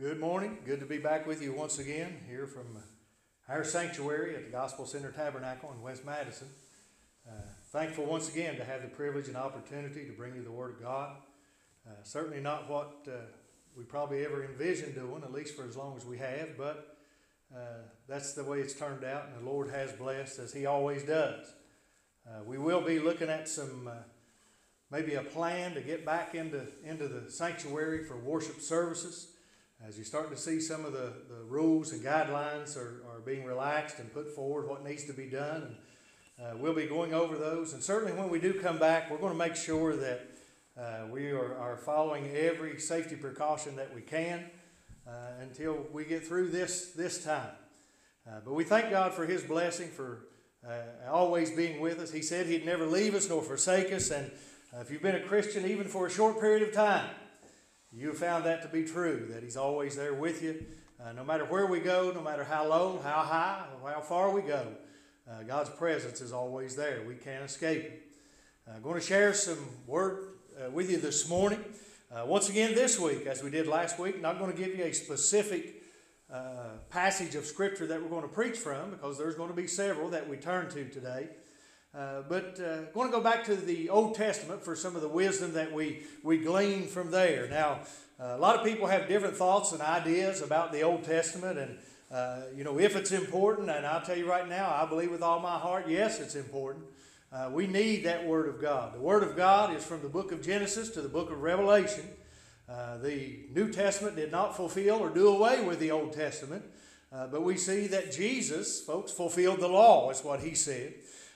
Good morning. Good to be back with you once again here from our sanctuary at the Gospel Center Tabernacle in West Madison. Uh, thankful once again to have the privilege and opportunity to bring you the Word of God. Uh, certainly not what uh, we probably ever envisioned doing, at least for as long as we have, but uh, that's the way it's turned out, and the Lord has blessed as He always does. Uh, we will be looking at some uh, maybe a plan to get back into, into the sanctuary for worship services as you start to see some of the, the rules and guidelines are, are being relaxed and put forward what needs to be done. And uh, we'll be going over those. And certainly when we do come back, we're going to make sure that uh, we are, are following every safety precaution that we can uh, until we get through this, this time. Uh, but we thank God for His blessing, for uh, always being with us. He said He'd never leave us nor forsake us. And uh, if you've been a Christian even for a short period of time, you found that to be true, that He's always there with you. Uh, no matter where we go, no matter how low, how high, or how far we go, uh, God's presence is always there. We can't escape it. I'm uh, going to share some word uh, with you this morning. Uh, once again, this week, as we did last week, not going to give you a specific passage of Scripture that we're going to preach from because there's going to be several that we turn to today. Uh, but uh, want to go back to the Old Testament for some of the wisdom that we, we glean from there. Now, uh, a lot of people have different thoughts and ideas about the Old Testament and, uh, you know, if it's important. And I'll tell you right now, I believe with all my heart, yes, it's important. Uh, we need that Word of God. The Word of God is from the book of Genesis to the book of Revelation. Uh, the New Testament did not fulfill or do away with the Old Testament, but we see that Jesus, folks, fulfilled the law, is what he said.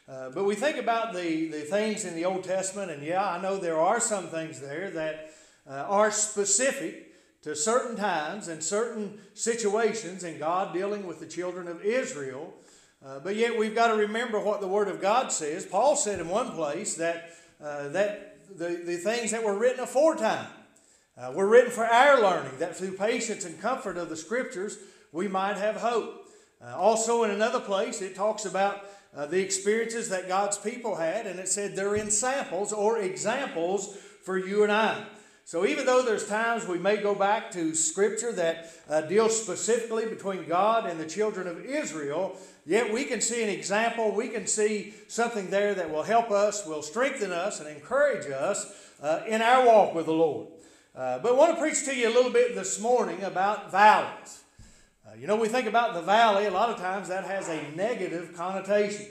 Uh, but we think about the, the things in the Old Testament, and yeah, I know there are some things there that uh, are specific to certain times and certain situations in God dealing with the children of Israel. Uh, but yet we've got to remember what the Word of God says. Paul said in one place that, uh, that the, the things that were written aforetime uh, were written for our learning, that through patience and comfort of the Scriptures we might have hope. Also, in another place, it talks about uh, the experiences that God's people had, and it said they're ensamples or examples for you and I. So even though there's times we may go back to scripture that uh, deals specifically between God and the children of Israel, yet we can see an example, we can see something there that will help us, will strengthen us, and encourage us uh, in our walk with the Lord. Uh, but I want to preach to you a little bit this morning about valleys. Uh, you know, we think about the valley, a lot of times that has a negative connotation.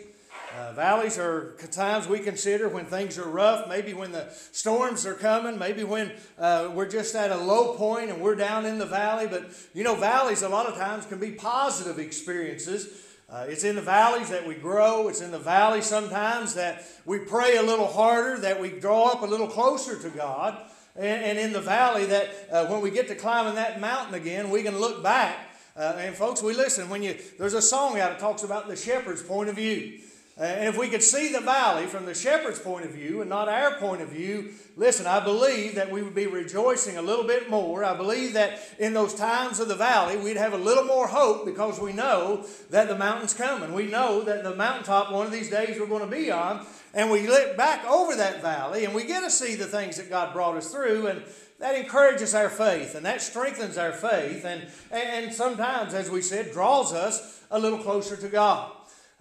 Uh, valleys are times we consider when things are rough, maybe when the storms are coming, maybe when uh, we're just at a low point and we're down in the valley. But you know, valleys a lot of times can be positive experiences. Uh, it's in the valleys that we grow. It's in the valley sometimes that we pray a little harder, that we draw up a little closer to God. And, and in the valley, that uh, when we get to climbing that mountain again, we can look back uh, and folks, we listen when you there's a song out that talks about the shepherd's point of view. Uh, and if we could see the valley from the shepherd's point of view and not our point of view, listen, I believe that we would be rejoicing a little bit more. I believe that in those times of the valley, we'd have a little more hope because we know that the mountain's coming. We know that the mountaintop one of these days we're going to be on. And we look back over that valley and we get to see the things that God brought us through. And that encourages our faith and that strengthens our faith and, and sometimes, as we said, draws us a little closer to God.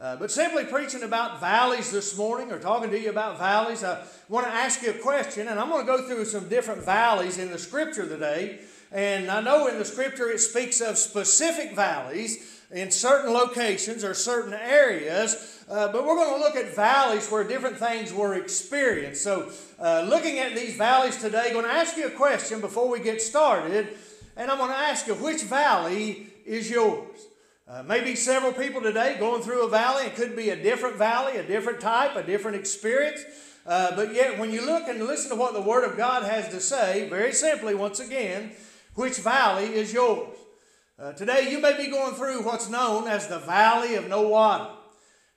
Uh, but simply preaching about valleys this morning or talking to you about valleys, I want to ask you a question, and I'm going to go through some different valleys in the scripture today. And I know in the scripture it speaks of specific valleys in certain locations or certain areas, uh, but we're going to look at valleys where different things were experienced. So, uh, looking at these valleys today, I'm going to ask you a question before we get started, and I'm going to ask you which valley is yours? Uh, maybe several people today going through a valley. It could be a different valley, a different type, a different experience. Uh, but yet, when you look and listen to what the Word of God has to say, very simply, once again, which valley is yours? Uh, today, you may be going through what's known as the Valley of No Water.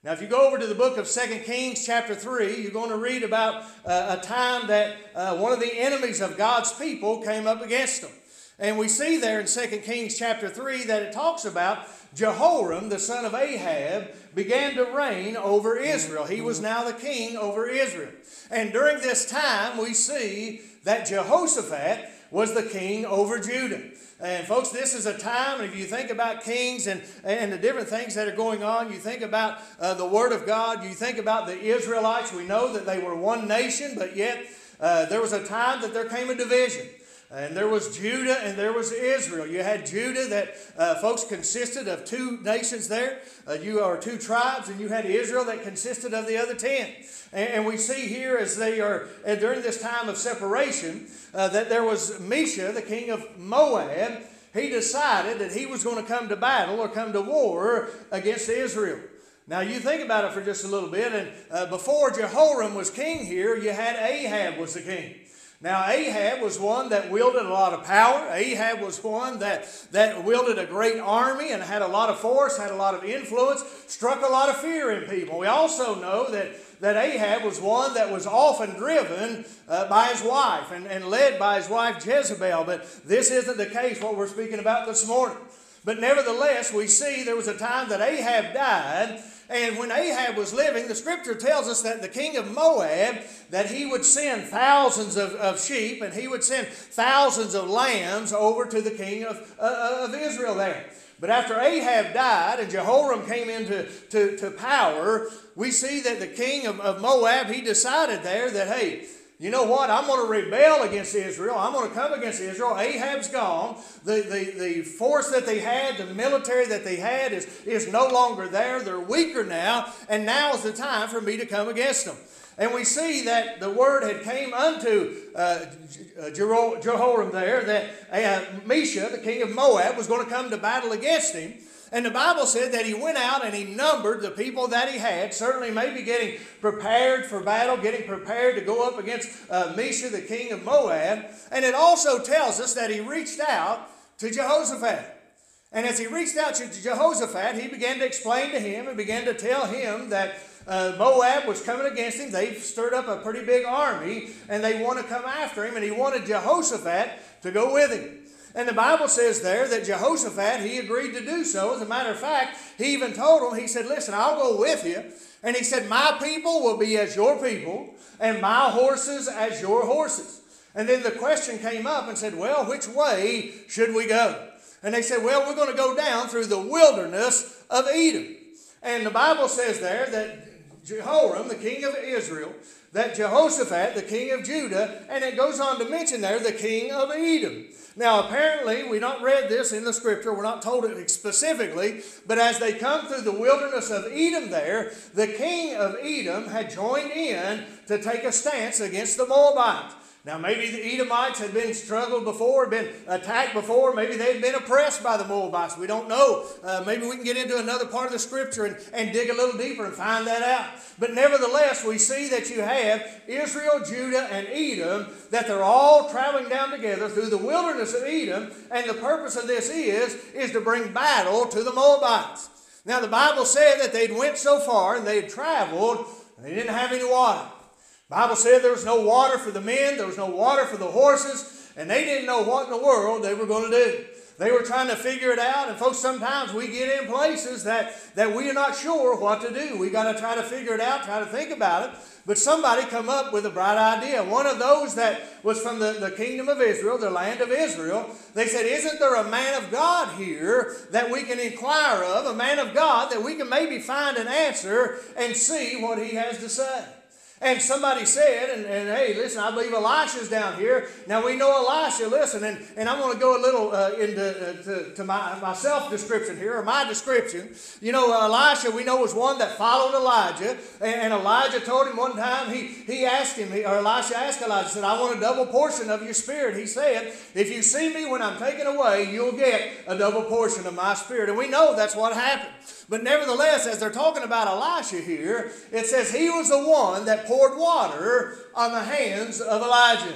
Now, if you go over to the book of 2 Kings, chapter 3, you're going to read about uh, a time that uh, one of the enemies of God's people came up against them. And we see there in 2 Kings, chapter 3, that it talks about Jehoram, the son of Ahab, began to reign over Israel. He was now the king over Israel. And during this time, we see that Jehoshaphat was the king over Judah. And folks, this is a time, if you think about kings and, and the different things that are going on, you think about uh, the Word of God, you think about the Israelites. We know that they were one nation, but yet uh, there was a time that there came a division. And there was Judah and there was Israel. You had Judah that uh, folks consisted of two nations there. Uh, you are two tribes, and you had Israel that consisted of the other ten. And, and we see here as they are uh, during this time of separation uh, that there was Mesha, the king of Moab. He decided that he was going to come to battle or come to war against Israel. Now you think about it for just a little bit, and uh, before Jehoram was king here, you had Ahab was the king. Now, Ahab was one that wielded a lot of power. Ahab was one that, that wielded a great army and had a lot of force, had a lot of influence, struck a lot of fear in people. We also know that, that Ahab was one that was often driven uh, by his wife and, and led by his wife Jezebel. But this isn't the case, what we're speaking about this morning. But nevertheless, we see there was a time that Ahab died, and when Ahab was living, the scripture tells us that the king of Moab, that he would send thousands of, of sheep and he would send thousands of lambs over to the king of, uh, of Israel there. But after Ahab died and Jehoram came into to, to power, we see that the king of, of Moab, he decided there that, hey, you know what? I'm going to rebel against Israel. I'm going to come against Israel. Ahab's gone. The, the, the force that they had, the military that they had, is, is no longer there. They're weaker now. And now is the time for me to come against them. And we see that the word had came unto uh, Jehoram there that uh, Mesha, the king of Moab, was going to come to battle against him. And the Bible said that he went out and he numbered the people that he had, certainly maybe getting prepared for battle, getting prepared to go up against uh, Mesha, the king of Moab. And it also tells us that he reached out to Jehoshaphat. And as he reached out to Jehoshaphat, he began to explain to him and began to tell him that uh, Moab was coming against him. They've stirred up a pretty big army and they want to come after him. And he wanted Jehoshaphat to go with him. And the Bible says there that Jehoshaphat, he agreed to do so. As a matter of fact, he even told him, he said, Listen, I'll go with you. And he said, My people will be as your people, and my horses as your horses. And then the question came up and said, Well, which way should we go? And they said, Well, we're going to go down through the wilderness of Edom. And the Bible says there that Jehoram, the king of Israel, that Jehoshaphat, the king of Judah, and it goes on to mention there the king of Edom. Now, apparently, we don't read this in the scripture, we're not told it specifically, but as they come through the wilderness of Edom there, the king of Edom had joined in to take a stance against the Moabites. Now, maybe the Edomites had been struggled before, been attacked before. Maybe they'd been oppressed by the Moabites. We don't know. Uh, maybe we can get into another part of the scripture and, and dig a little deeper and find that out. But nevertheless, we see that you have Israel, Judah, and Edom, that they're all traveling down together through the wilderness of Edom. And the purpose of this is, is to bring battle to the Moabites. Now, the Bible said that they'd went so far and they had traveled, and they didn't have any water. Bible said there was no water for the men, there was no water for the horses, and they didn't know what in the world they were going to do. They were trying to figure it out, and folks, sometimes we get in places that, that we are not sure what to do. We got to try to figure it out, try to think about it. But somebody come up with a bright idea. One of those that was from the, the kingdom of Israel, the land of Israel, they said, Isn't there a man of God here that we can inquire of, a man of God that we can maybe find an answer and see what he has to say? And somebody said, and, and hey, listen, I believe Elisha's down here. Now we know Elisha, listen, and, and I'm going to go a little uh, into uh, to, to my, my self description here, or my description. You know, uh, Elisha, we know, was one that followed Elijah. And, and Elijah told him one time, he, he asked him, or Elisha asked Elijah, said, I want a double portion of your spirit. He said, If you see me when I'm taken away, you'll get a double portion of my spirit. And we know that's what happened. But nevertheless, as they're talking about Elisha here, it says he was the one that poured water on the hands of Elijah.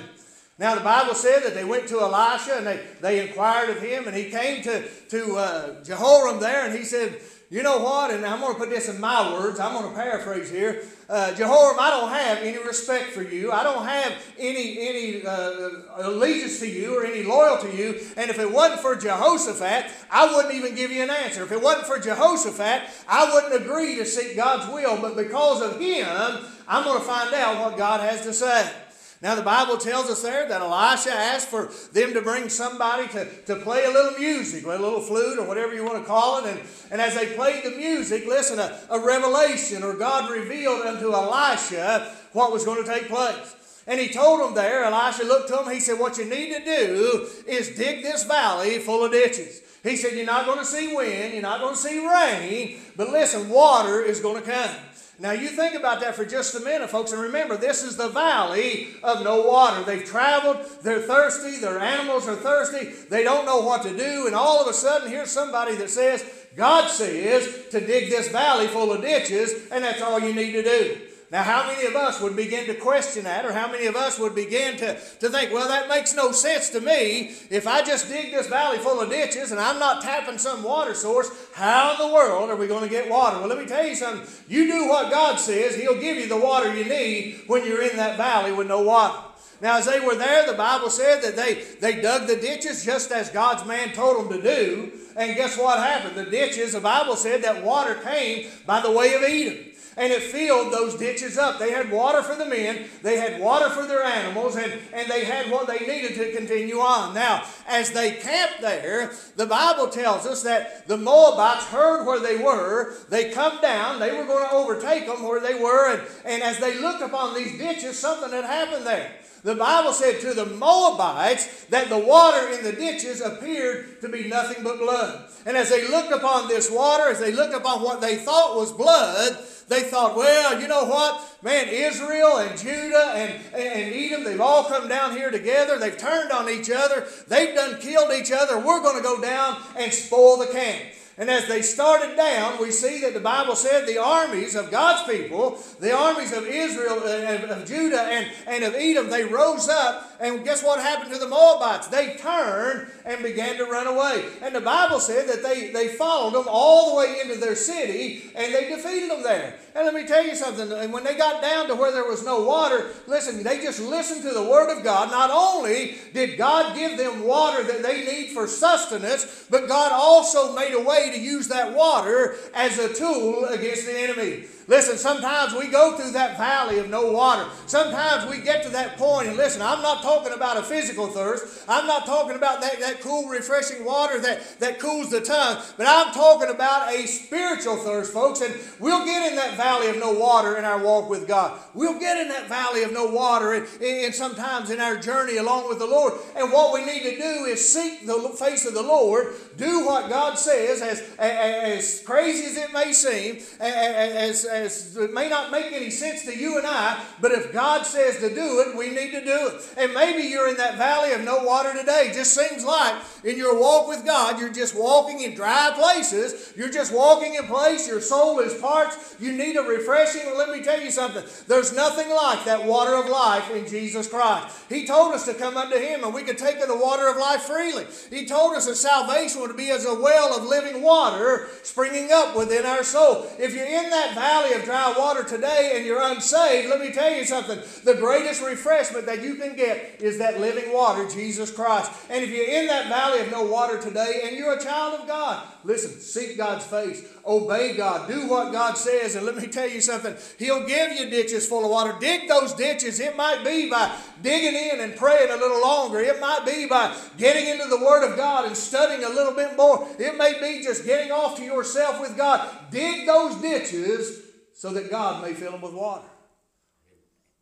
Now, the Bible said that they went to Elisha and they, they inquired of him, and he came to, to uh, Jehoram there and he said, You know what? And I'm going to put this in my words, I'm going to paraphrase here uh, Jehoram, I don't have any respect for you. I don't have any, any uh, allegiance to you or any loyalty to you. And if it wasn't for Jehoshaphat, I wouldn't even give you an answer. If it wasn't for Jehoshaphat, I wouldn't agree to seek God's will. But because of him, I'm going to find out what God has to say. Now, the Bible tells us there that Elisha asked for them to bring somebody to, to play a little music, a little flute or whatever you want to call it. And, and as they played the music, listen, a, a revelation or God revealed unto Elisha what was going to take place. And he told them there, Elisha looked to him, he said, What you need to do is dig this valley full of ditches. He said, You're not going to see wind, you're not going to see rain, but listen, water is going to come. Now, you think about that for just a minute, folks, and remember, this is the valley of no water. They've traveled, they're thirsty, their animals are thirsty, they don't know what to do, and all of a sudden, here's somebody that says, God says to dig this valley full of ditches, and that's all you need to do. Now, how many of us would begin to question that, or how many of us would begin to, to think, well, that makes no sense to me. If I just dig this valley full of ditches and I'm not tapping some water source, how in the world are we going to get water? Well, let me tell you something. You do what God says, He'll give you the water you need when you're in that valley with no water. Now, as they were there, the Bible said that they, they dug the ditches just as God's man told them to do. And guess what happened? The ditches, the Bible said that water came by the way of Edom and it filled those ditches up. They had water for the men, they had water for their animals, and, and they had what they needed to continue on. Now, as they camped there, the Bible tells us that the Moabites heard where they were. They come down, they were going to overtake them where they were, and, and as they looked upon these ditches, something had happened there. The Bible said to the Moabites that the water in the ditches appeared to be nothing but blood. And as they looked upon this water, as they looked upon what they thought was blood, they thought, well, you know what? Man, Israel and Judah and, and Edom, they've all come down here together. They've turned on each other. They've done killed each other. We're going to go down and spoil the camp. And as they started down, we see that the Bible said the armies of God's people, the armies of Israel, uh, of Judah, and, and of Edom, they rose up. And guess what happened to the Moabites? They turned and began to run away. And the Bible said that they, they followed them all the way into their city and they defeated them there. And let me tell you something. And when they got down to where there was no water, listen, they just listened to the Word of God. Not only did God give them water that they need for sustenance, but God also made a way to use that water as a tool against the enemy. Listen, sometimes we go through that valley of no water. Sometimes we get to that point, and listen, I'm not talking about a physical thirst. I'm not talking about that, that cool, refreshing water that, that cools the tongue, but I'm talking about a spiritual thirst, folks. And we'll get in that valley of no water in our walk with God. We'll get in that valley of no water and, and sometimes in our journey along with the Lord. And what we need to do is seek the face of the Lord, do what God says, as, as, as crazy as it may seem, as, as as it may not make any sense to you and I, but if God says to do it, we need to do it. And maybe you're in that valley of no water today. Just seems like in your walk with God, you're just walking in dry places. You're just walking in place. Your soul is parched. You need a refreshing. Well, let me tell you something. There's nothing like that water of life in Jesus Christ. He told us to come unto Him and we could take of the water of life freely. He told us that salvation would be as a well of living water springing up within our soul. If you're in that valley, valley of dry water today and you're unsaved, let me tell you something. The greatest refreshment that you can get is that living water, Jesus Christ. And if you're in that valley of no water today and you're a child of God, listen, seek God's face, obey God, do what God says. And let me tell you something. He'll give you ditches full of water. Dig those ditches. It might be by digging in and praying a little longer. It might be by getting into the Word of God and studying a little bit more. It may be just getting off to yourself with God. Dig those ditches so that God may fill them with water.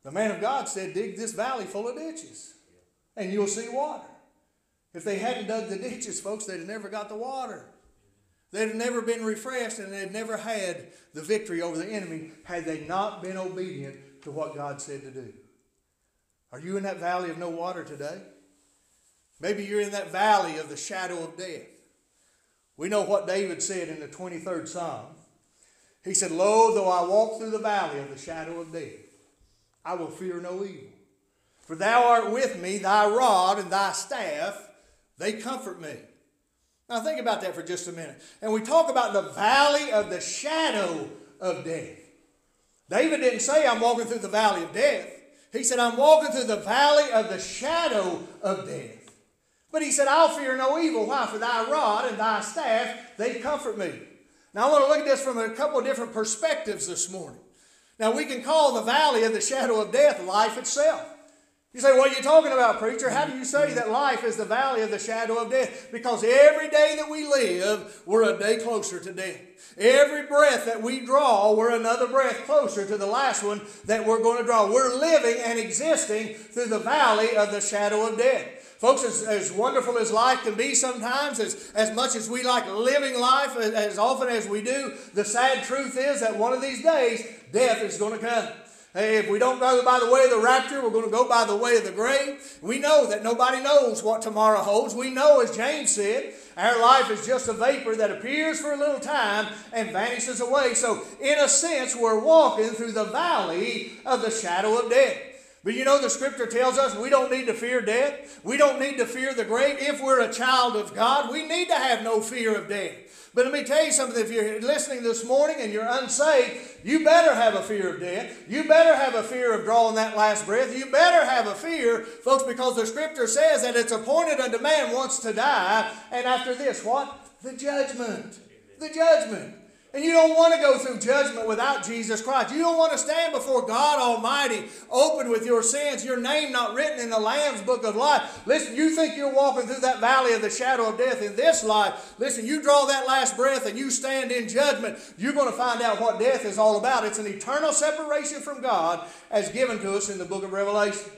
The man of God said, Dig this valley full of ditches, and you'll see water. If they hadn't dug the ditches, folks, they'd have never got the water. They'd have never been refreshed, and they'd never had the victory over the enemy had they not been obedient to what God said to do. Are you in that valley of no water today? Maybe you're in that valley of the shadow of death. We know what David said in the 23rd Psalm. He said, Lo, though I walk through the valley of the shadow of death, I will fear no evil. For thou art with me, thy rod and thy staff, they comfort me. Now think about that for just a minute. And we talk about the valley of the shadow of death. David didn't say, I'm walking through the valley of death. He said, I'm walking through the valley of the shadow of death. But he said, I'll fear no evil. Why? For thy rod and thy staff, they comfort me. Now, I want to look at this from a couple of different perspectives this morning. Now, we can call the valley of the shadow of death life itself. You say, What are you talking about, preacher? How do you say that life is the valley of the shadow of death? Because every day that we live, we're a day closer to death. Every breath that we draw, we're another breath closer to the last one that we're going to draw. We're living and existing through the valley of the shadow of death. Folks, as, as wonderful as life can be sometimes, as, as much as we like living life as, as often as we do, the sad truth is that one of these days, death is going to come. Hey, if we don't go by the way of the rapture, we're going to go by the way of the grave. We know that nobody knows what tomorrow holds. We know, as James said, our life is just a vapor that appears for a little time and vanishes away. So, in a sense, we're walking through the valley of the shadow of death. But you know, the scripture tells us we don't need to fear death. We don't need to fear the grave. If we're a child of God, we need to have no fear of death. But let me tell you something if you're listening this morning and you're unsaved, you better have a fear of death. You better have a fear of drawing that last breath. You better have a fear, folks, because the scripture says that it's appointed unto man once to die, and after this, what? The judgment. The judgment. And you don't want to go through judgment without Jesus Christ. You don't want to stand before God Almighty open with your sins, your name not written in the Lamb's book of life. Listen, you think you're walking through that valley of the shadow of death in this life. Listen, you draw that last breath and you stand in judgment. You're going to find out what death is all about. It's an eternal separation from God as given to us in the book of Revelation.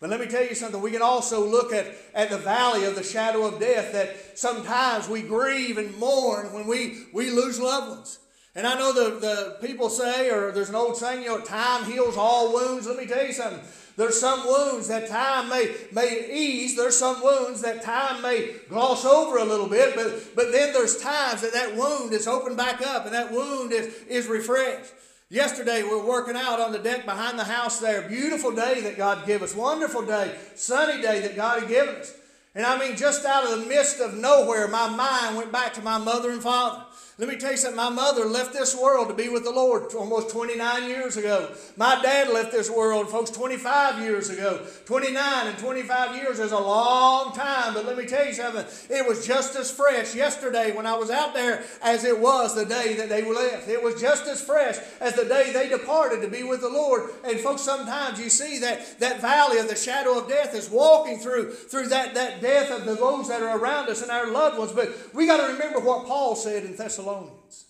But let me tell you something. We can also look at, at the valley of the shadow of death that sometimes we grieve and mourn when we, we lose loved ones. And I know the, the people say, or there's an old saying, you know, time heals all wounds. Let me tell you something. There's some wounds that time may, may ease. There's some wounds that time may gloss over a little bit. But, but then there's times that that wound is opened back up and that wound is, is refreshed. Yesterday we were working out on the deck behind the house there. Beautiful day that God gave us. Wonderful day. Sunny day that God had given us. And I mean, just out of the midst of nowhere, my mind went back to my mother and father. Let me tell you something. My mother left this world to be with the Lord almost 29 years ago. My dad left this world, folks, 25 years ago. 29 and 25 years is a long time, but let me tell you something. It was just as fresh yesterday when I was out there as it was the day that they left. It was just as fresh as the day they departed to be with the Lord. And folks, sometimes you see that, that valley of the shadow of death is walking through, through that, that death of the, those that are around us and our loved ones. But we got to remember what Paul said in Thessalonians. Thessalonians.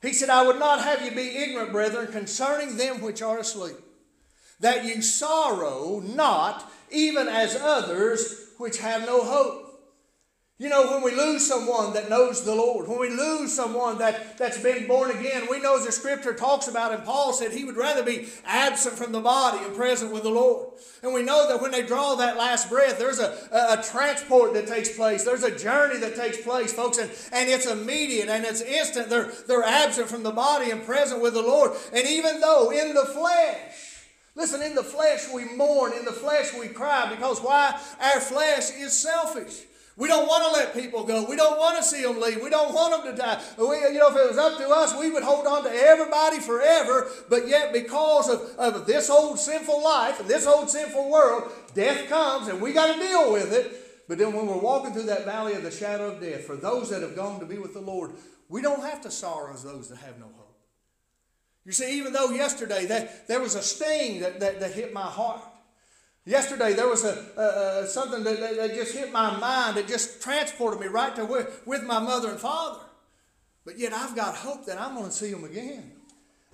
He said, I would not have you be ignorant, brethren, concerning them which are asleep, that you sorrow not, even as others which have no hope. You know, when we lose someone that knows the Lord, when we lose someone that, that's been born again, we know the scripture talks about, and Paul said he would rather be absent from the body and present with the Lord. And we know that when they draw that last breath, there's a, a, a transport that takes place, there's a journey that takes place, folks, and, and it's immediate and it's instant. They're, they're absent from the body and present with the Lord. And even though in the flesh, listen, in the flesh we mourn, in the flesh we cry, because why? Our flesh is selfish. We don't want to let people go. We don't want to see them leave. We don't want them to die. We, you know, if it was up to us, we would hold on to everybody forever. But yet, because of, of this old sinful life and this old sinful world, death comes and we got to deal with it. But then when we're walking through that valley of the shadow of death, for those that have gone to be with the Lord, we don't have to sorrow as those that have no hope. You see, even though yesterday that there was a sting that, that, that hit my heart, Yesterday, there was a, a, a something that, that, that, just hit my mind. It just transported me right to with my mother and father. But yet, I've got hope that I'm going to see them again.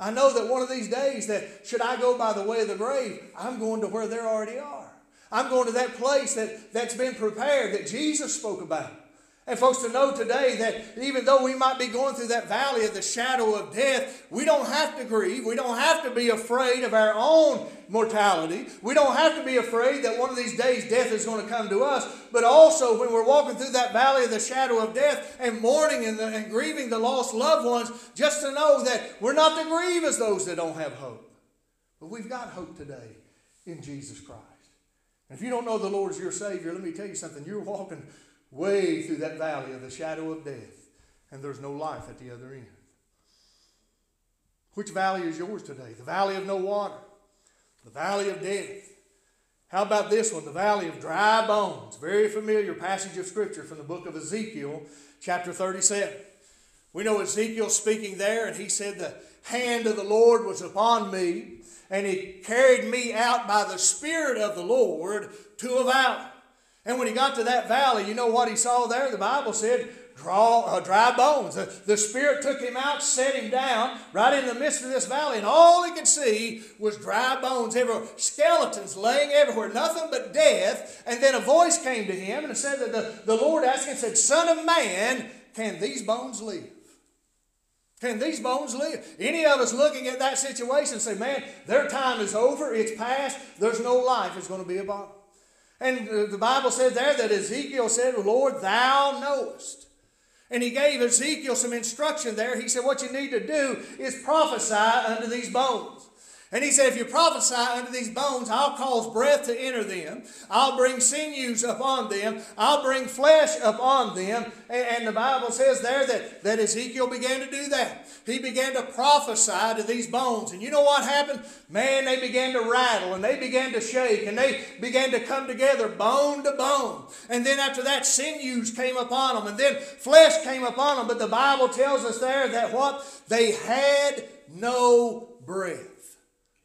I know that one of these days, that should I go by the way of the grave, I'm going to where they already are. I'm going to that place that, that's been prepared that Jesus spoke about. And folks, to know today that even though we might be going through that valley of the shadow of death, we don't have to grieve. We don't have to be afraid of our own mortality. We don't have to be afraid that one of these days death is going to come to us. But also, when we're walking through that valley of the shadow of death and mourning and, the, and grieving the lost loved ones, just to know that we're not to grieve as those that don't have hope. But we've got hope today in Jesus Christ. And if you don't know the Lord as your Savior, let me tell you something. You're walking way through that valley of the shadow of death, and there's no life at the other end. Which valley is yours today? The valley of no water, the valley of death. How about this one? The valley of dry bones. Very familiar passage of scripture from the book of Ezekiel, chapter 37. We know Ezekiel speaking there, and he said, The hand of the Lord was upon me, and he carried me out by the Spirit of the Lord to a valley. And when he got to that valley, you know what he saw there? The Bible said, draw, uh, dry bones. The, the Spirit took him out, set him down right in the midst of this valley, and all he could see was dry bones everywhere, skeletons laying everywhere, nothing but death. And then a voice came to him and it said that the, the Lord asked him, said, Son of man, can these bones live? Can these bones live? Any of us looking at that situation say, man, their time is over, it's past, there's no life it's going to be a about and the Bible says there that Ezekiel said, Lord, thou knowest. And he gave Ezekiel some instruction there. He said, What you need to do is prophesy unto these bones. And he said, If you prophesy unto these bones, I'll cause breath to enter them. I'll bring sinews upon them. I'll bring flesh upon them. And, the Bible says there that, that Ezekiel began to do that. He began to prophesy to these bones. And you know what happened? Man, they began to rattle and they began to shake and they began to come together bone to bone. And then after that, sinews came upon them and then flesh came upon them. But the Bible tells us there that what? They had no breath.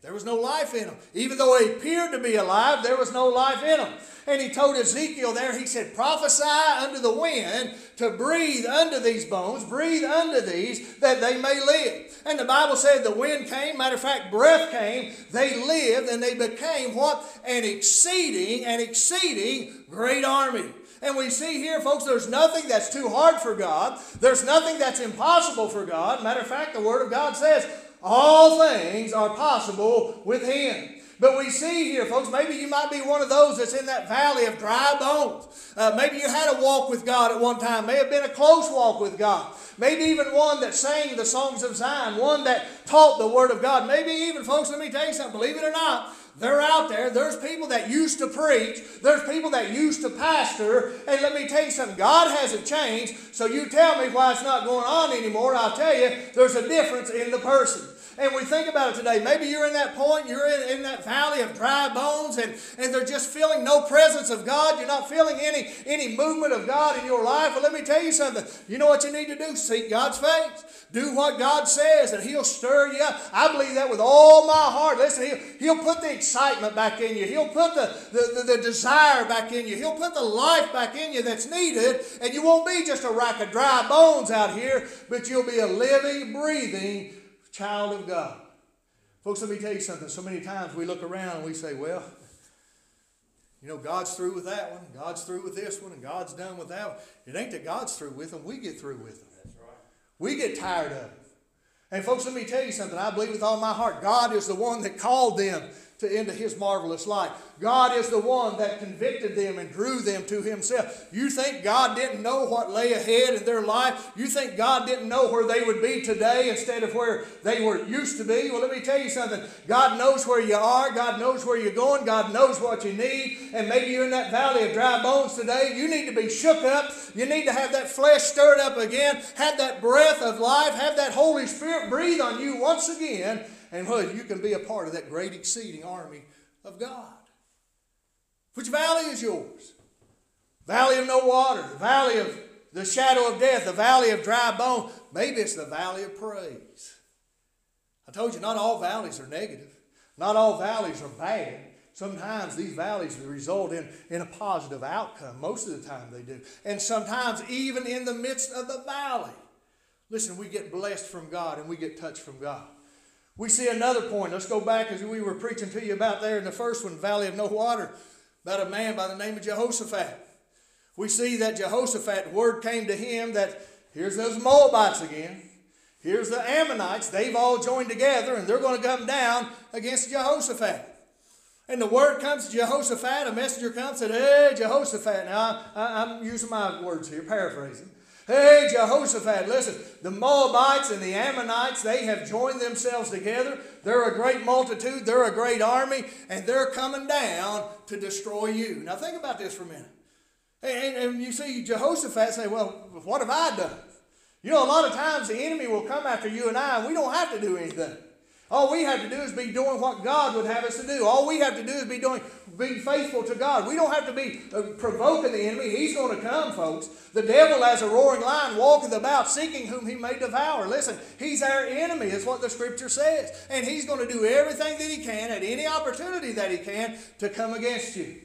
There was no life in them. Even though they appeared to be alive, there was no life in them. And he told Ezekiel there, he said, Prophesy unto the wind to breathe unto these bones, breathe unto these, that they may live. And the Bible said the wind came, matter of fact, breath came, they lived, and they became what? An exceeding, an exceeding great army. And we see here, folks, there's nothing that's too hard for God. There's nothing that's impossible for God. Matter of fact, the Word of God says, all things are possible with Him. But we see here, folks, maybe you might be one of those that's in that valley of dry bones. Uh, maybe you had a walk with God at one time, may have been a close walk with God. Maybe even one that sang the songs of Zion, one that taught the Word of God. Maybe even, folks, let me tell you something, believe it or not, they're out there. There's people that used to preach. There's people that used to pastor. And let me tell you something God hasn't changed. So you tell me why it's not going on anymore. I'll tell you, there's a difference in the person. And we think about it today. Maybe you're in that point, you're in, in that valley of dry bones, and, and they're just feeling no presence of God. You're not feeling any, any movement of God in your life. Well, let me tell you something. You know what you need to do? Seek God's face. Do what God says, and He'll stir you up. I believe that with all my heart. Listen, He'll, he'll put the excitement back in you, He'll put the, the, the, the desire back in you, He'll put the life back in you that's needed, and you won't be just a rack of dry bones out here, but you'll be a living, breathing, child of God. Folks, let me tell you something. So many times we look around and we say, well, you know, God's through with that one, God's through with this one, and God's done with that one. It ain't that God's through with them, we get through with them. That's right. We get tired of them. And folks, let me tell you something. I believe with all my heart, God is the one that called them to into his marvelous light. God is the one that convicted them and drew them to himself. You think God didn't know what lay ahead in their life? You think God didn't know where they would be today instead of where they were used to be? Well, let me tell you something. God knows where you are. God knows where you're going. God knows what you need. And maybe you're in that valley of dry bones today. You need to be shook up. You need to have that flesh stirred up again. Have that breath of life. Have that Holy Spirit breathe on you once again and well, you can be a part of that great exceeding army of God. Which valley is yours? Valley of no water, the valley of the shadow of death, the valley of dry bone. Maybe it's the valley of praise. I told you, not all valleys are negative. Not all valleys are bad. Sometimes these valleys result in, in a positive outcome. Most of the time they do. And sometimes, even in the midst of the valley, listen, we get blessed from God and we get touched from God. We see another point. Let's go back as we were preaching to you about there in the first one, Valley of No Water, about a man by the name of Jehoshaphat. We see that Jehoshaphat, word came to him that here's those Moabites again. Here's the Ammonites. They've all joined together and they're going to come down against Jehoshaphat. And the word comes to Jehoshaphat, a messenger comes and said, Hey, Jehoshaphat. Now, I, I'm using my words here, paraphrasing. Hey, Jehoshaphat, listen, the Moabites and the Ammonites, they have joined themselves together. They're a great multitude, they're a great army, and they're coming down to destroy you. Now, think about this for a minute. And, and you see Jehoshaphat say, Well, what have I done? You know, a lot of times the enemy will come after you and I, and we don't have to do anything. All we have to do is be doing what God would have us to do. All we have to do is be doing, being faithful to God. We don't have to be uh, provoking the enemy. He's going to come, folks. The devil, as a roaring lion, walketh about, seeking whom he may devour. Listen, he's our enemy, is what the Scripture says, and he's going to do everything that he can at any opportunity that he can to come against you.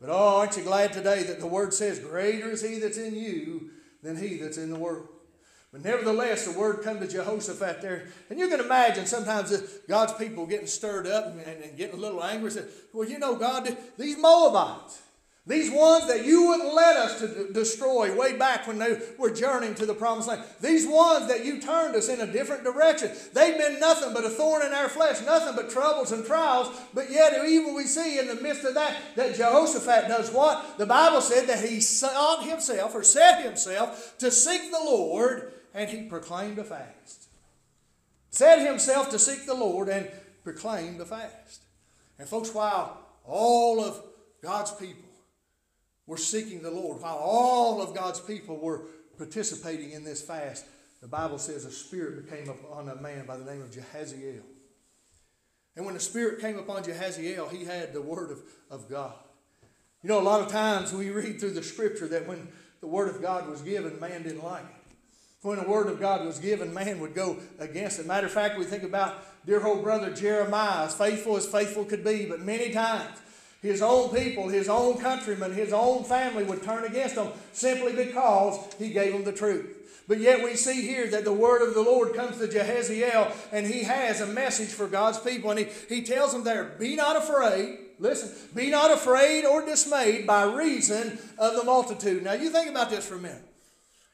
But oh, aren't you glad today that the Word says, "Greater is He that's in you than he that's in the world." But nevertheless, the word come to Jehoshaphat there. And you can imagine sometimes God's people getting stirred up and, and getting a little angry. Said, well, you know, God, these Moabites, these ones that you wouldn't let us to destroy way back when they were journeying to the promised land. These ones that you turned us in a different direction. They've been nothing but a thorn in our flesh, nothing but troubles and trials. But yet, even we see in the midst of that, that Jehoshaphat does what? The Bible said that he sought himself or set himself to seek the Lord and he proclaimed a fast. Set himself to seek the Lord and proclaimed a fast. And folks, while all of God's people were seeking the Lord, while all of God's people were participating in this fast, the Bible says a spirit came upon a man by the name of Jehaziel. And when the spirit came upon Jehaziel, he had the word of, of God. You know, a lot of times we read through the scripture that when the word of God was given, man didn't like it when the word of God was given, man would go against it. Matter of fact, we think about dear old brother Jeremiah, as faithful as faithful could be, but many times his own people, his own countrymen, his own family would turn against him simply because he gave them the truth. But yet we see here that the word of the Lord comes to Jehaziel and he has a message for God's people. And he, he tells them there, Be not afraid. Listen, be not afraid or dismayed by reason of the multitude. Now you think about this for a minute.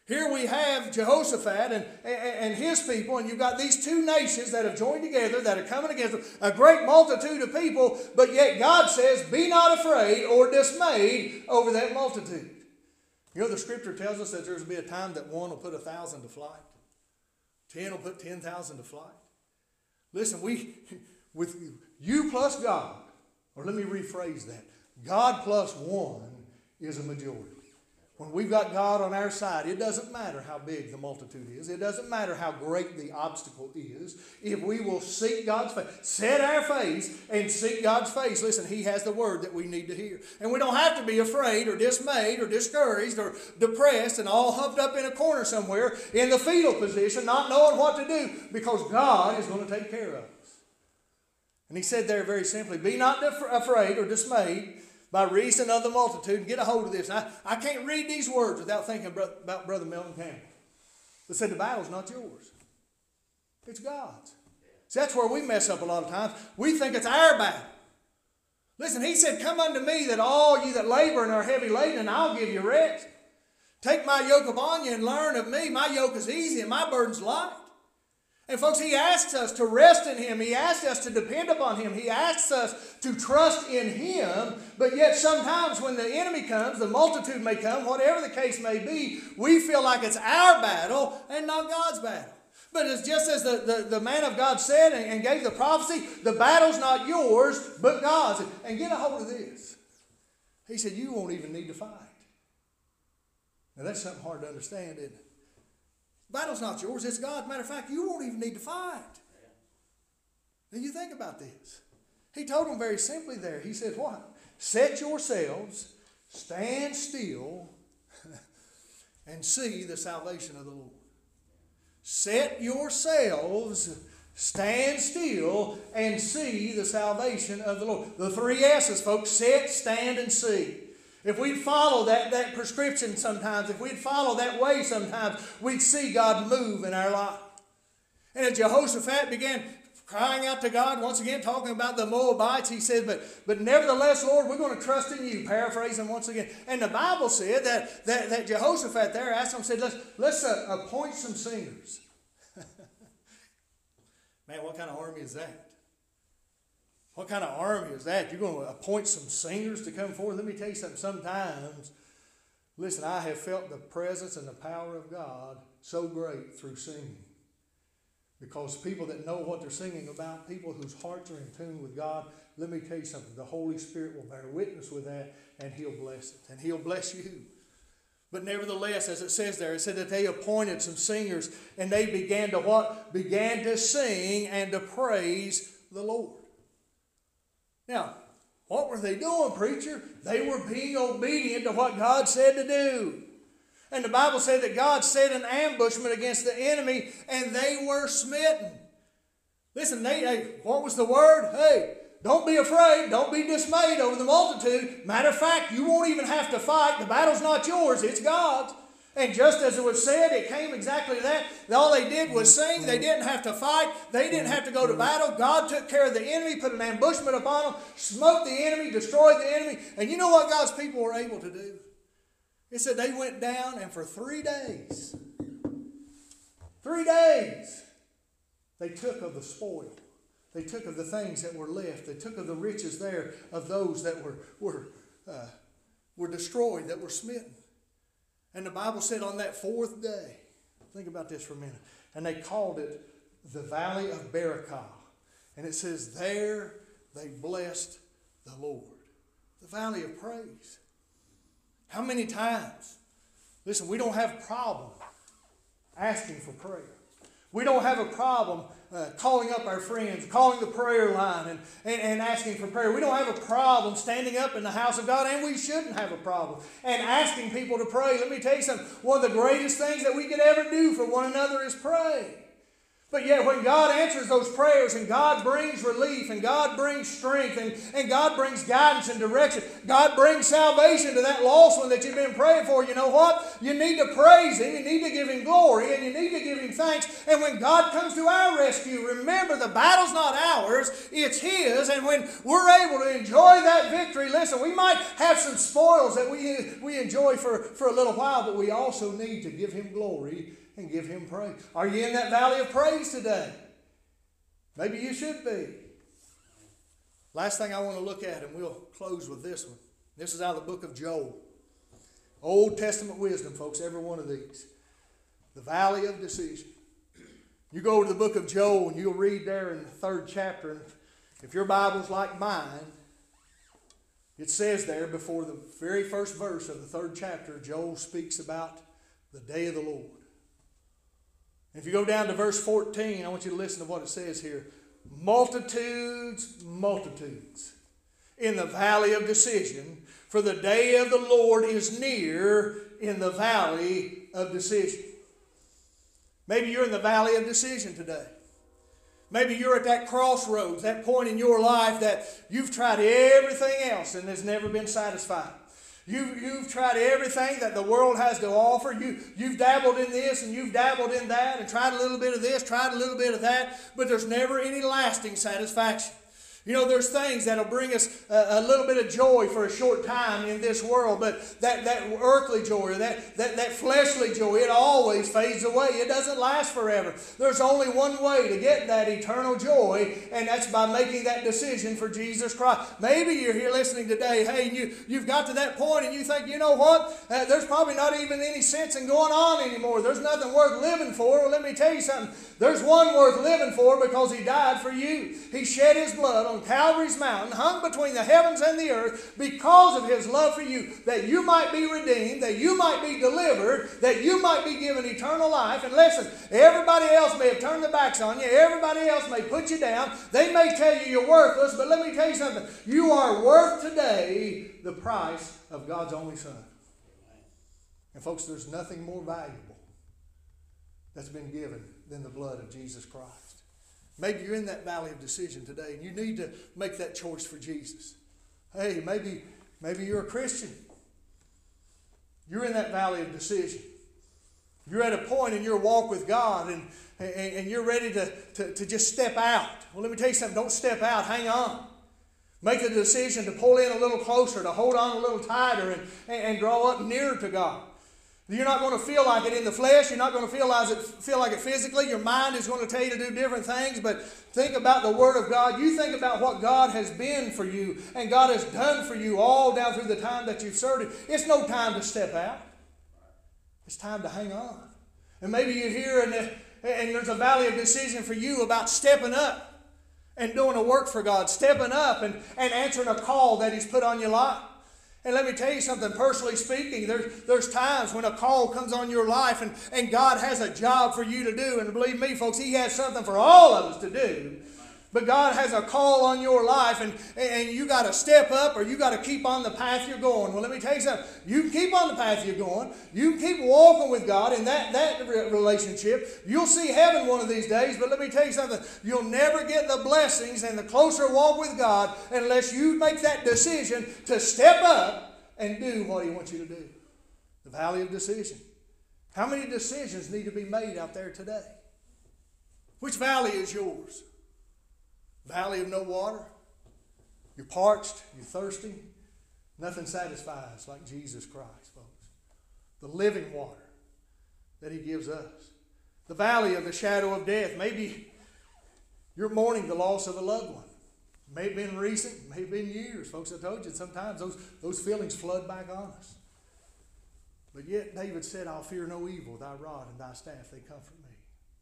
Here we have Jehoshaphat and, and his people, and you've got these two nations that have joined together that are coming against them, a great multitude of people, but yet God says, Be not afraid or dismayed over that multitude. You know, the scripture tells us that there's be a time that one will put a thousand to flight, ten will put ten thousand to flight. Listen, we, with you plus God, or let me rephrase that God plus one is a majority. When we've got God on our side, it doesn't matter how big the multitude is. It doesn't matter how great the obstacle is. If we will seek God's face, set our face and seek God's face, listen, He has the word that we need to hear. And we don't have to be afraid or dismayed or discouraged or depressed and all humped up in a corner somewhere in the fetal position, not knowing what to do, because God is going to take care of us. And He said there very simply, Be not afraid or dismayed by reason of the multitude. Get a hold of this. I, I can't read these words without thinking about Brother Melvin Campbell. That said, the battle's not yours, it's God's. See, that's where we mess up a lot of times. We think it's our battle. Listen, he said, Come unto me, that all you that labor and are heavy laden, and I'll give you rest. Take my yoke upon you and learn of me. My yoke is easy and my burden's light. And folks, He asks us to rest in Him. He asks us to depend upon Him. He asks us to trust in Him. But yet, sometimes when the enemy comes, the multitude may come, whatever the case may be, we feel like it's our battle and not God's battle. But it's just as the, the, the man of God said and, and gave the prophecy the battle's not yours, but God's. And get a hold of this. He said, You won't even need to fight. Now, that's something hard to understand, isn't it? Battle's not yours, it's God's. Matter of fact, you won't even need to fight. Now you think about this. He told them very simply there. He said, What? Set yourselves, stand still, and see the salvation of the Lord. Set yourselves, stand still, and see the salvation of the Lord. The three S's, folks set, stand, and see. If we'd follow that, that prescription sometimes, if we'd follow that way sometimes, we'd see God move in our life. And as Jehoshaphat began crying out to God, once again talking about the Moabites, he said, But, but nevertheless, Lord, we're going to trust in you, paraphrasing once again. And the Bible said that, that, that Jehoshaphat there asked him, said, Let's, let's uh, appoint some singers. Man, what kind of army is that? What kind of army is that? You're going to appoint some singers to come forward? Let me tell you something. Sometimes, listen, I have felt the presence and the power of God so great through singing. Because people that know what they're singing about, people whose hearts are in tune with God, let me tell you something. The Holy Spirit will bear witness with that and He'll bless it. And He'll bless you. But nevertheless, as it says there, it said that they appointed some singers and they began to what? Began to sing and to praise the Lord. Now, what were they doing, preacher? They were being obedient to what God said to do. And the Bible said that God set an ambushment against the enemy and they were smitten. Listen, they, they, what was the word? Hey, don't be afraid. Don't be dismayed over the multitude. Matter of fact, you won't even have to fight. The battle's not yours, it's God's. And just as it was said, it came exactly that. All they did was sing. They didn't have to fight. They didn't have to go to battle. God took care of the enemy, put an ambushment upon them, smote the enemy, destroyed the enemy. And you know what God's people were able to do? It said they went down and for three days, three days, they took of the spoil. They took of the things that were left. They took of the riches there of those that were, were, uh, were destroyed, that were smitten. And the Bible said on that fourth day, think about this for a minute, and they called it the Valley of Berachah. And it says, There they blessed the Lord. The Valley of Praise. How many times? Listen, we don't have a problem asking for prayer. We don't have a problem uh, calling up our friends, calling the prayer line, and, and, and asking for prayer. We don't have a problem standing up in the house of God, and we shouldn't have a problem. And asking people to pray. Let me tell you something. One of the greatest things that we could ever do for one another is pray. But yet, when God answers those prayers and God brings relief and God brings strength and, and God brings guidance and direction, God brings salvation to that lost one that you've been praying for, you know what? You need to praise Him, you need to give Him glory, and you need to give Him thanks. And when God comes to our rescue, remember the battle's not ours, it's His. And when we're able to enjoy that victory, listen, we might have some spoils that we, we enjoy for, for a little while, but we also need to give Him glory and give Him praise. Are you in that valley of praise today? Maybe you should be. Last thing I want to look at, and we'll close with this one. This is out of the book of Joel. Old Testament wisdom, folks, every one of these. The valley of decision. You go to the book of Joel and you'll read there in the third chapter. And if your Bible's like mine, it says there before the very first verse of the third chapter, Joel speaks about the day of the Lord. If you go down to verse 14, I want you to listen to what it says here. Multitudes, multitudes in the valley of decision, for the day of the Lord is near in the valley of decision. Maybe you're in the valley of decision today. Maybe you're at that crossroads, that point in your life that you've tried everything else and has never been satisfied. You, you've tried everything that the world has to offer. You, you've dabbled in this and you've dabbled in that and tried a little bit of this, tried a little bit of that, but there's never any lasting satisfaction. You know, there's things that'll bring us a, a, little bit of joy for a short time in this world, but that, that earthly joy that, that, that fleshly joy, it always fades away. It doesn't last forever. There's only one way to get that eternal joy, and that's by making that decision for Jesus Christ. Maybe you're here listening today, hey, you, you've got to that point and you think, you know what? Uh, there's probably not even any sense in going on anymore. There's nothing worth living for. Well, let me tell you something. There's one worth living for because he died for you. He shed his blood on Calvary's mountain, hung between the heavens and the earth, because of his love for you, that you might be redeemed, that you might be delivered, that you might be given eternal life. And listen, everybody else may have turned their backs on you, everybody else may put you down, they may tell you you're worthless, but let me tell you something. You are worth today the price of God's only Son. And folks, there's nothing more valuable that's been given than the blood of Jesus Christ. Maybe you're in that valley of decision today and you need to make that choice for Jesus. Hey, maybe, maybe you're a Christian. You're in that valley of decision. You're at a point in your walk with God and, and, and you're ready to, to, to just step out. Well, let me tell you something. Don't step out. Hang on. Make the decision to pull in a little closer, to hold on a little tighter, and, and, and draw up nearer to God. You're not going to feel like it in the flesh. You're not going to feel like it, feel like it physically. Your mind is going to tell you to do different things. But think about the Word of God. You think about what God has been for you and God has done for you all down through the time that you've served. It's no time to step out. It's time to hang on. And maybe you're here and, and there's a valley of decision for you about stepping up and doing a work for God, stepping up and, and answering a call that He's put on your life. And let me tell you something, personally speaking, there's, there's times when a call comes on your life and, and God has a job for you to do. And believe me, folks, He has something for all of us to do. But God has a call on your life, and, and you got to step up or you got to keep on the path you're going. Well, let me tell you something. You keep on the path you're going. You keep walking with God in that, that relationship. You'll see heaven one of these days, but let me tell you something. You'll never get the blessings and the closer walk with God unless you make that decision to step up and do what He wants you to do. The valley of decision. How many decisions need to be made out there today? Which valley is yours? Valley of no water. You're parched, you're thirsty. Nothing satisfies like Jesus Christ, folks. The living water that He gives us. The valley of the shadow of death. Maybe you're mourning the loss of a loved one. May have been recent, may have been years. Folks, I told you sometimes those, those feelings flood back on us. But yet David said, I'll fear no evil, thy rod and thy staff, they comfort me.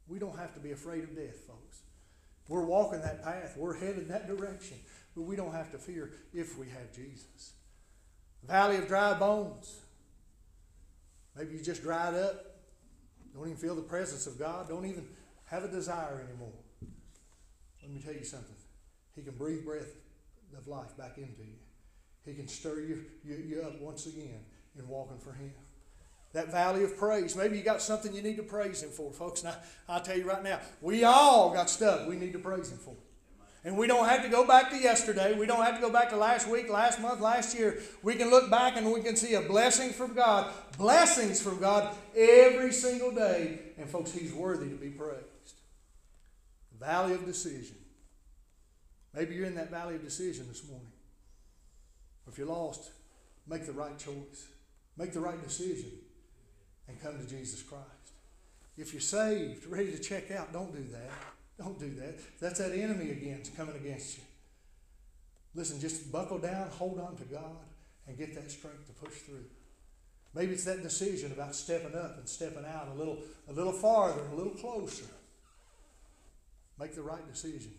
We don't have to be afraid of death, folks. We're walking that path. We're headed that direction. But we don't have to fear if we have Jesus. Valley of dry bones. Maybe you just dried up. Don't even feel the presence of God. Don't even have a desire anymore. Let me tell you something. He can breathe breath of life back into you. He can stir you, you, you up once again in walking for Him. That valley of praise. Maybe you got something you need to praise Him for, folks. And I, I'll tell you right now, we all got stuff we need to praise Him for. And we don't have to go back to yesterday. We don't have to go back to last week, last month, last year. We can look back and we can see a blessing from God, blessings from God every single day. And folks, He's worthy to be praised. Valley of decision. Maybe you're in that valley of decision this morning. If you're lost, make the right choice. Make the right decision and come to Jesus Christ. If you're saved, ready to check out, don't do that. Don't do that. That's that enemy again coming against you. Listen, just buckle down, hold on to God, and get that strength to push through. Maybe it's that decision about stepping up and stepping out a little, a little farther, a little closer. Make the right decision.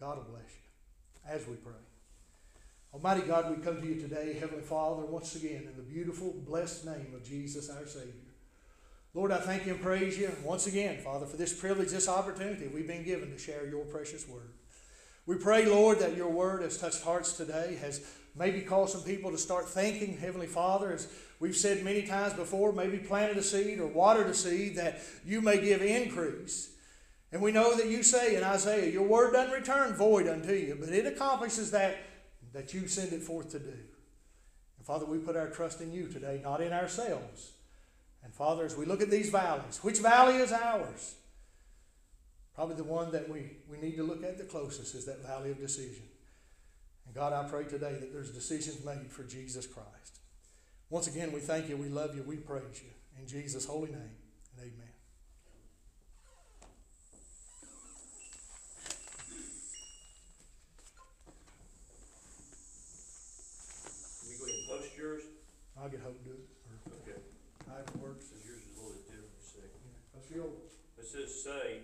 God will bless you as we pray. Almighty God, we come to you today, Heavenly Father, once again in the beautiful, blessed name of Jesus our Savior. Lord, I thank you and praise you once again, Father, for this privilege, this opportunity we've been given to share your precious word. We pray, Lord, that your word has touched hearts today, has maybe caused some people to start thinking, Heavenly Father, as we've said many times before, maybe planted a seed or watered a seed that you may give increase. And we know that you say in Isaiah, your word doesn't return void unto you, but it accomplishes that that you send it forth to do. And Father, we put our trust in you today, not in ourselves. And Father, as we look at these valleys, which valley is ours? Probably the one that we, we need to look at the closest is that valley of decision. And God, I pray today that there's decisions made for Jesus Christ. Once again, we thank you, we love you, we praise you. In Jesus' holy name, and amen. Can we go ahead and post yours? I'll get Hope to do it. Or Okay. however it works. Because yours is a little bit different, a second. That's yours. It says save,